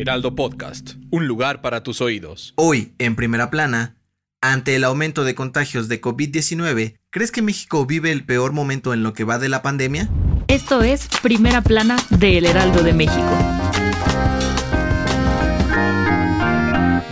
Heraldo Podcast, un lugar para tus oídos. Hoy, en primera plana, ante el aumento de contagios de COVID-19, ¿crees que México vive el peor momento en lo que va de la pandemia? Esto es Primera Plana de El Heraldo de México.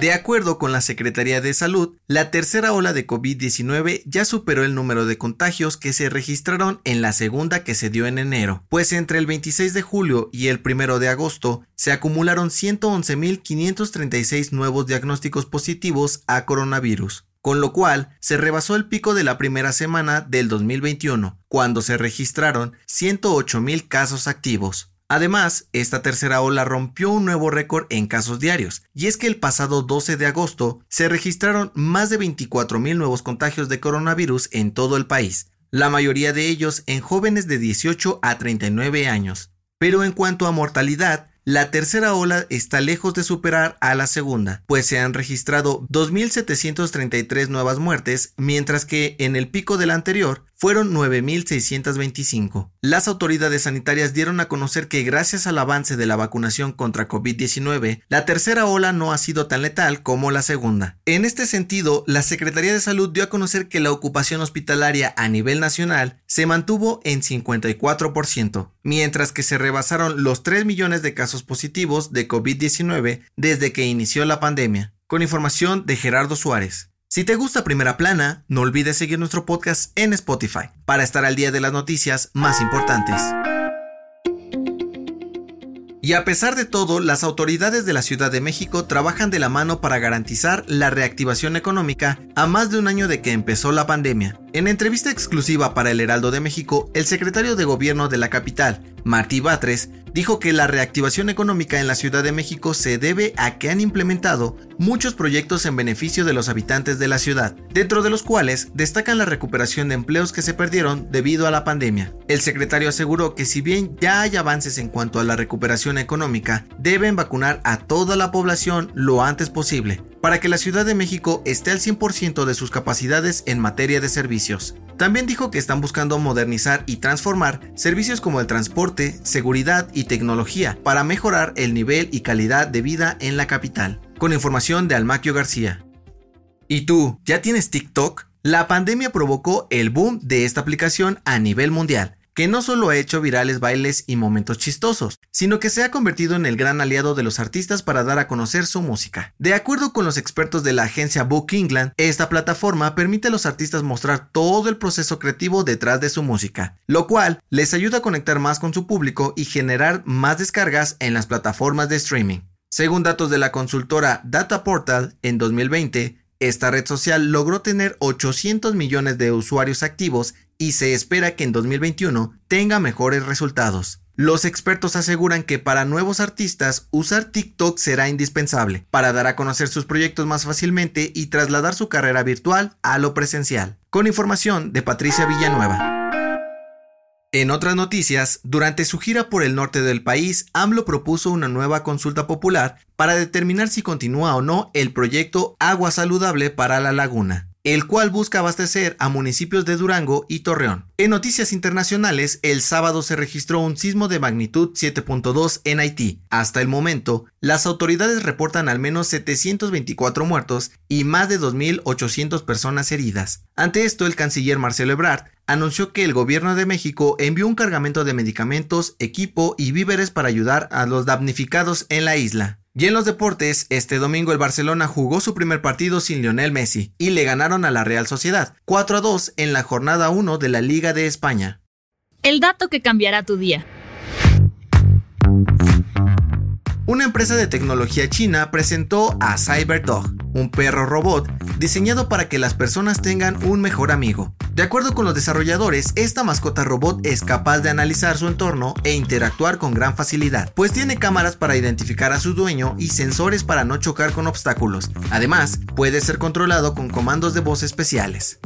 De acuerdo con la Secretaría de Salud, la tercera ola de COVID-19 ya superó el número de contagios que se registraron en la segunda que se dio en enero, pues entre el 26 de julio y el 1 de agosto se acumularon 111.536 nuevos diagnósticos positivos a coronavirus con lo cual se rebasó el pico de la primera semana del 2021, cuando se registraron 108.000 casos activos. Además, esta tercera ola rompió un nuevo récord en casos diarios, y es que el pasado 12 de agosto se registraron más de 24.000 nuevos contagios de coronavirus en todo el país, la mayoría de ellos en jóvenes de 18 a 39 años. Pero en cuanto a mortalidad, la tercera ola está lejos de superar a la segunda, pues se han registrado 2.733 nuevas muertes, mientras que en el pico del anterior fueron 9.625. Las autoridades sanitarias dieron a conocer que gracias al avance de la vacunación contra COVID-19, la tercera ola no ha sido tan letal como la segunda. En este sentido, la Secretaría de Salud dio a conocer que la ocupación hospitalaria a nivel nacional se mantuvo en 54%, mientras que se rebasaron los 3 millones de casos positivos de COVID-19 desde que inició la pandemia. Con información de Gerardo Suárez. Si te gusta Primera Plana, no olvides seguir nuestro podcast en Spotify para estar al día de las noticias más importantes. Y a pesar de todo, las autoridades de la Ciudad de México trabajan de la mano para garantizar la reactivación económica a más de un año de que empezó la pandemia. En entrevista exclusiva para el Heraldo de México, el secretario de Gobierno de la capital, Martí Batres, dijo que la reactivación económica en la Ciudad de México se debe a que han implementado muchos proyectos en beneficio de los habitantes de la ciudad, dentro de los cuales destacan la recuperación de empleos que se perdieron debido a la pandemia. El secretario aseguró que si bien ya hay avances en cuanto a la recuperación económica, deben vacunar a toda la población lo antes posible, para que la Ciudad de México esté al 100% de sus capacidades en materia de servicios. También dijo que están buscando modernizar y transformar servicios como el transporte, seguridad y tecnología para mejorar el nivel y calidad de vida en la capital. Con información de Almaquio García. ¿Y tú, ya tienes TikTok? La pandemia provocó el boom de esta aplicación a nivel mundial que no solo ha hecho virales bailes y momentos chistosos, sino que se ha convertido en el gran aliado de los artistas para dar a conocer su música. De acuerdo con los expertos de la agencia Book England, esta plataforma permite a los artistas mostrar todo el proceso creativo detrás de su música, lo cual les ayuda a conectar más con su público y generar más descargas en las plataformas de streaming. Según datos de la consultora Data Portal, en 2020, esta red social logró tener 800 millones de usuarios activos y se espera que en 2021 tenga mejores resultados. Los expertos aseguran que para nuevos artistas usar TikTok será indispensable para dar a conocer sus proyectos más fácilmente y trasladar su carrera virtual a lo presencial. Con información de Patricia Villanueva. En otras noticias, durante su gira por el norte del país, AMLO propuso una nueva consulta popular para determinar si continúa o no el proyecto Agua Saludable para la Laguna el cual busca abastecer a municipios de Durango y Torreón. En noticias internacionales, el sábado se registró un sismo de magnitud 7.2 en Haití. Hasta el momento, las autoridades reportan al menos 724 muertos y más de 2.800 personas heridas. Ante esto, el canciller Marcelo Ebrard anunció que el gobierno de México envió un cargamento de medicamentos, equipo y víveres para ayudar a los damnificados en la isla. Y en los deportes, este domingo el Barcelona jugó su primer partido sin Lionel Messi y le ganaron a la Real Sociedad 4 a 2 en la jornada 1 de la Liga de España. El dato que cambiará tu día. Una empresa de tecnología china presentó a CyberDog, un perro robot diseñado para que las personas tengan un mejor amigo. De acuerdo con los desarrolladores, esta mascota robot es capaz de analizar su entorno e interactuar con gran facilidad, pues tiene cámaras para identificar a su dueño y sensores para no chocar con obstáculos. Además, puede ser controlado con comandos de voz especiales.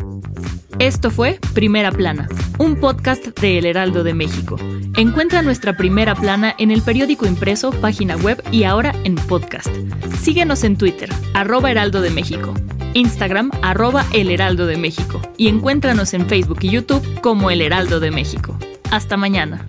Esto fue Primera Plana, un podcast de El Heraldo de México. Encuentra nuestra Primera Plana en el periódico impreso, página web y ahora en podcast. Síguenos en Twitter, arroba Heraldo de México. Instagram arroba El Heraldo de México y encuéntranos en Facebook y YouTube como El Heraldo de México. Hasta mañana.